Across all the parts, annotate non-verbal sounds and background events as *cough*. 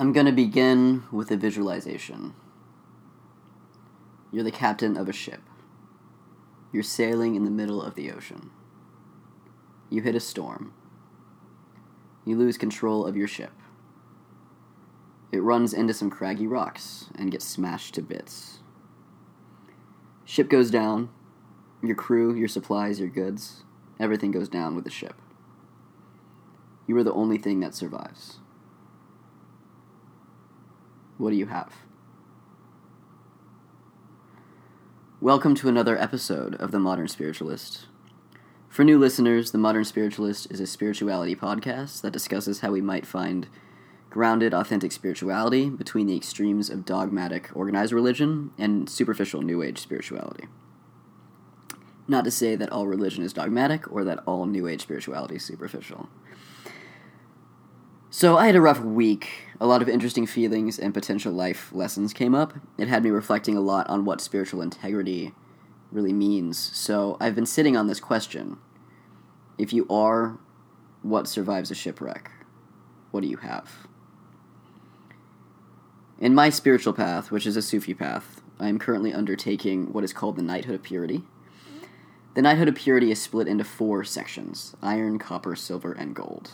I'm going to begin with a visualization. You're the captain of a ship. You're sailing in the middle of the ocean. You hit a storm. You lose control of your ship. It runs into some craggy rocks and gets smashed to bits. Ship goes down. Your crew, your supplies, your goods, everything goes down with the ship. You are the only thing that survives. What do you have? Welcome to another episode of The Modern Spiritualist. For new listeners, The Modern Spiritualist is a spirituality podcast that discusses how we might find grounded, authentic spirituality between the extremes of dogmatic, organized religion and superficial New Age spirituality. Not to say that all religion is dogmatic or that all New Age spirituality is superficial. So I had a rough week. A lot of interesting feelings and potential life lessons came up. It had me reflecting a lot on what spiritual integrity really means. So I've been sitting on this question. If you are what survives a shipwreck, what do you have? In my spiritual path, which is a Sufi path, I am currently undertaking what is called the Knighthood of Purity. The Knighthood of Purity is split into four sections iron, copper, silver, and gold.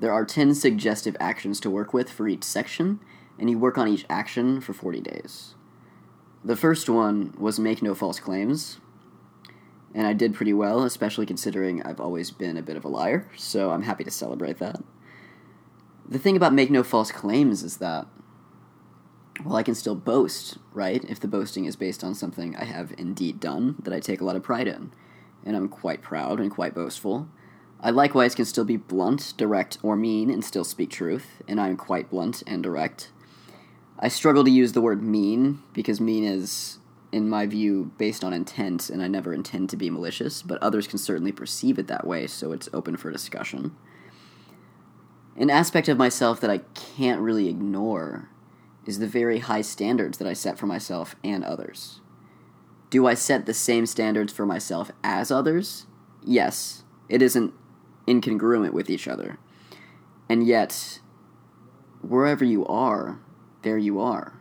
There are 10 suggestive actions to work with for each section, and you work on each action for 40 days. The first one was make no false claims, and I did pretty well, especially considering I've always been a bit of a liar, so I'm happy to celebrate that. The thing about make no false claims is that, well, I can still boast, right? If the boasting is based on something I have indeed done that I take a lot of pride in, and I'm quite proud and quite boastful. I likewise can still be blunt, direct, or mean and still speak truth, and I am quite blunt and direct. I struggle to use the word mean because mean is, in my view, based on intent, and I never intend to be malicious, but others can certainly perceive it that way, so it's open for discussion. An aspect of myself that I can't really ignore is the very high standards that I set for myself and others. Do I set the same standards for myself as others? Yes. It isn't incongruent with each other. And yet, wherever you are, there you are.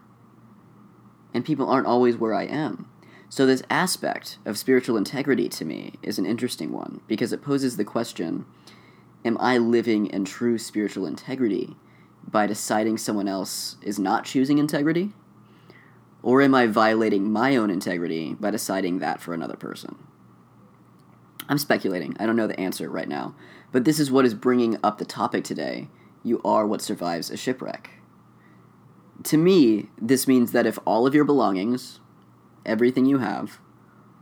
And people aren't always where I am. So, this aspect of spiritual integrity to me is an interesting one because it poses the question Am I living in true spiritual integrity by deciding someone else is not choosing integrity? Or am I violating my own integrity by deciding that for another person? I'm speculating. I don't know the answer right now. But this is what is bringing up the topic today. You are what survives a shipwreck. To me, this means that if all of your belongings, everything you have,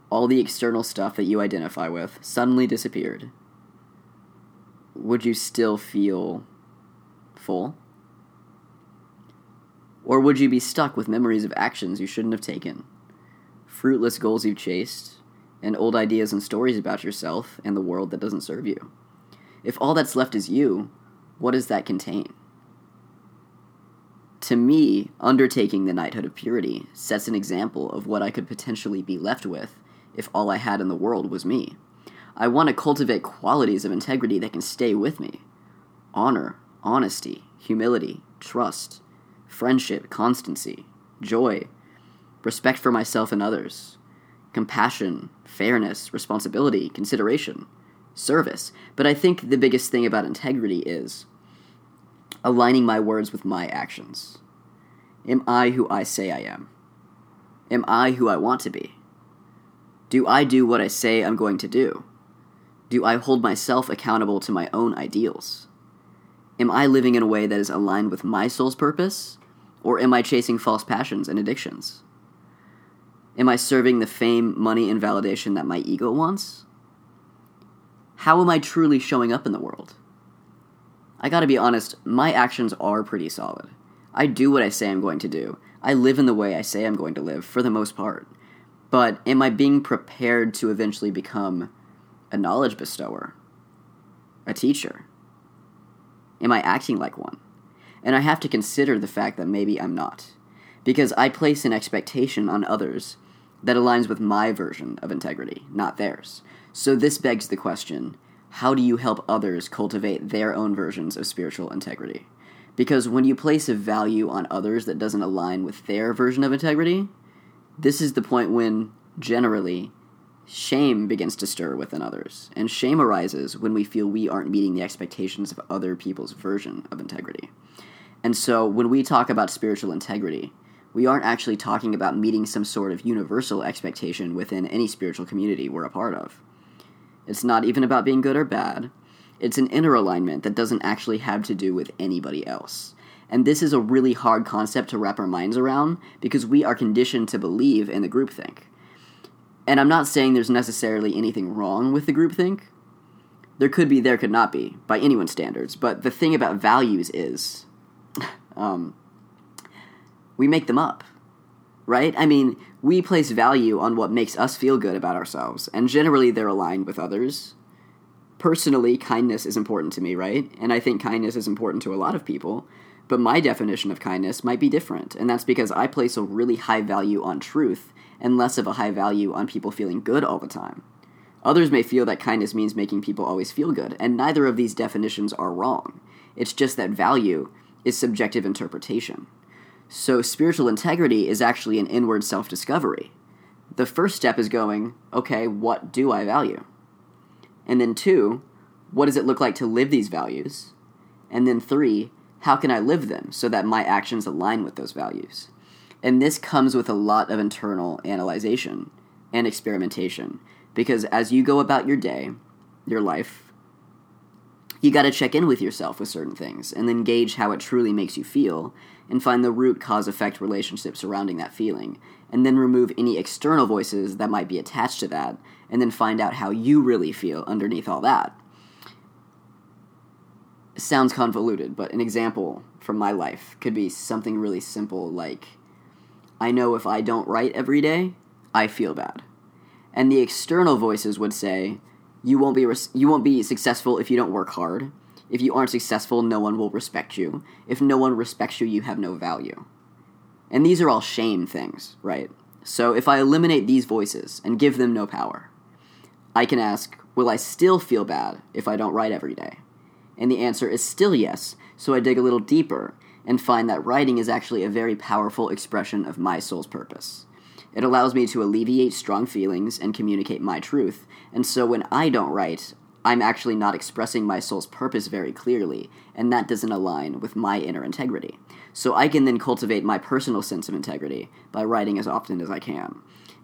all the external stuff that you identify with suddenly disappeared, would you still feel full? Or would you be stuck with memories of actions you shouldn't have taken, fruitless goals you've chased, and old ideas and stories about yourself and the world that doesn't serve you? If all that's left is you, what does that contain? To me, undertaking the knighthood of purity sets an example of what I could potentially be left with if all I had in the world was me. I want to cultivate qualities of integrity that can stay with me honor, honesty, humility, trust, friendship, constancy, joy, respect for myself and others, compassion, fairness, responsibility, consideration, service. But I think the biggest thing about integrity is aligning my words with my actions. Am I who I say I am? Am I who I want to be? Do I do what I say I'm going to do? Do I hold myself accountable to my own ideals? Am I living in a way that is aligned with my soul's purpose? Or am I chasing false passions and addictions? Am I serving the fame, money, and validation that my ego wants? How am I truly showing up in the world? I gotta be honest, my actions are pretty solid. I do what I say I'm going to do. I live in the way I say I'm going to live, for the most part. But am I being prepared to eventually become a knowledge bestower? A teacher? Am I acting like one? And I have to consider the fact that maybe I'm not. Because I place an expectation on others that aligns with my version of integrity, not theirs. So this begs the question how do you help others cultivate their own versions of spiritual integrity? Because when you place a value on others that doesn't align with their version of integrity, this is the point when, generally, shame begins to stir within others. And shame arises when we feel we aren't meeting the expectations of other people's version of integrity. And so when we talk about spiritual integrity, we aren't actually talking about meeting some sort of universal expectation within any spiritual community we're a part of. It's not even about being good or bad. It's an inner alignment that doesn't actually have to do with anybody else. And this is a really hard concept to wrap our minds around because we are conditioned to believe in the groupthink. And I'm not saying there's necessarily anything wrong with the groupthink. There could be, there could not be, by anyone's standards. But the thing about values is *laughs* um, we make them up, right? I mean, we place value on what makes us feel good about ourselves, and generally they're aligned with others. Personally, kindness is important to me, right? And I think kindness is important to a lot of people, but my definition of kindness might be different, and that's because I place a really high value on truth and less of a high value on people feeling good all the time. Others may feel that kindness means making people always feel good, and neither of these definitions are wrong. It's just that value is subjective interpretation. So, spiritual integrity is actually an inward self discovery. The first step is going, okay, what do I value? And then, two, what does it look like to live these values? And then, three, how can I live them so that my actions align with those values? And this comes with a lot of internal analyzation and experimentation because as you go about your day, your life, you got to check in with yourself with certain things and then gauge how it truly makes you feel and find the root cause effect relationship surrounding that feeling and then remove any external voices that might be attached to that and then find out how you really feel underneath all that. Sounds convoluted, but an example from my life could be something really simple like I know if I don't write every day, I feel bad. And the external voices would say, you won't be res- you won't be successful if you don't work hard. If you aren't successful, no one will respect you. If no one respects you, you have no value. And these are all shame things, right? So if I eliminate these voices and give them no power, I can ask, will I still feel bad if I don't write every day? And the answer is still yes, so I dig a little deeper and find that writing is actually a very powerful expression of my soul's purpose. It allows me to alleviate strong feelings and communicate my truth, and so when I don't write, I'm actually not expressing my soul's purpose very clearly, and that doesn't align with my inner integrity. So I can then cultivate my personal sense of integrity by writing as often as I can.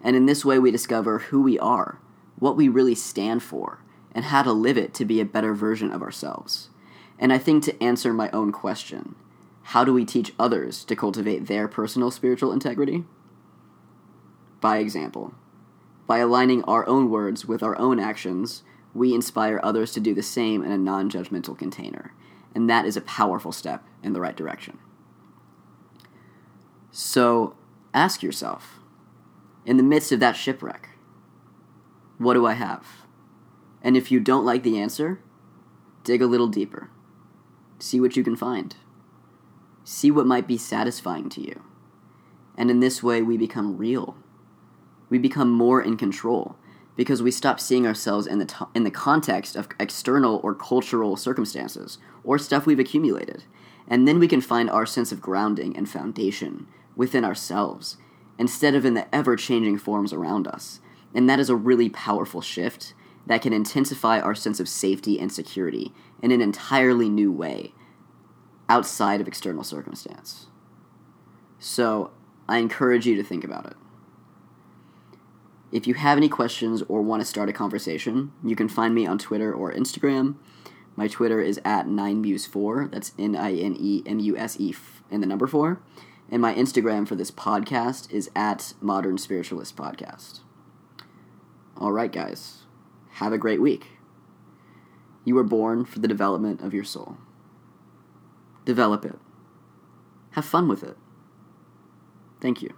And in this way, we discover who we are, what we really stand for, and how to live it to be a better version of ourselves. And I think to answer my own question, how do we teach others to cultivate their personal spiritual integrity? By example. By aligning our own words with our own actions, we inspire others to do the same in a non judgmental container. And that is a powerful step in the right direction. So ask yourself in the midst of that shipwreck, what do I have? And if you don't like the answer, dig a little deeper. See what you can find. See what might be satisfying to you. And in this way, we become real. We become more in control because we stop seeing ourselves in the, t- in the context of external or cultural circumstances or stuff we've accumulated. And then we can find our sense of grounding and foundation within ourselves instead of in the ever changing forms around us. And that is a really powerful shift that can intensify our sense of safety and security in an entirely new way outside of external circumstance. So, I encourage you to think about it. If you have any questions or want to start a conversation, you can find me on Twitter or Instagram. My Twitter is at 9muse4, that's N I N E M U S E in the number 4. And my Instagram for this podcast is at Modern Spiritualist Podcast. All right, guys, have a great week. You were born for the development of your soul. Develop it. Have fun with it. Thank you.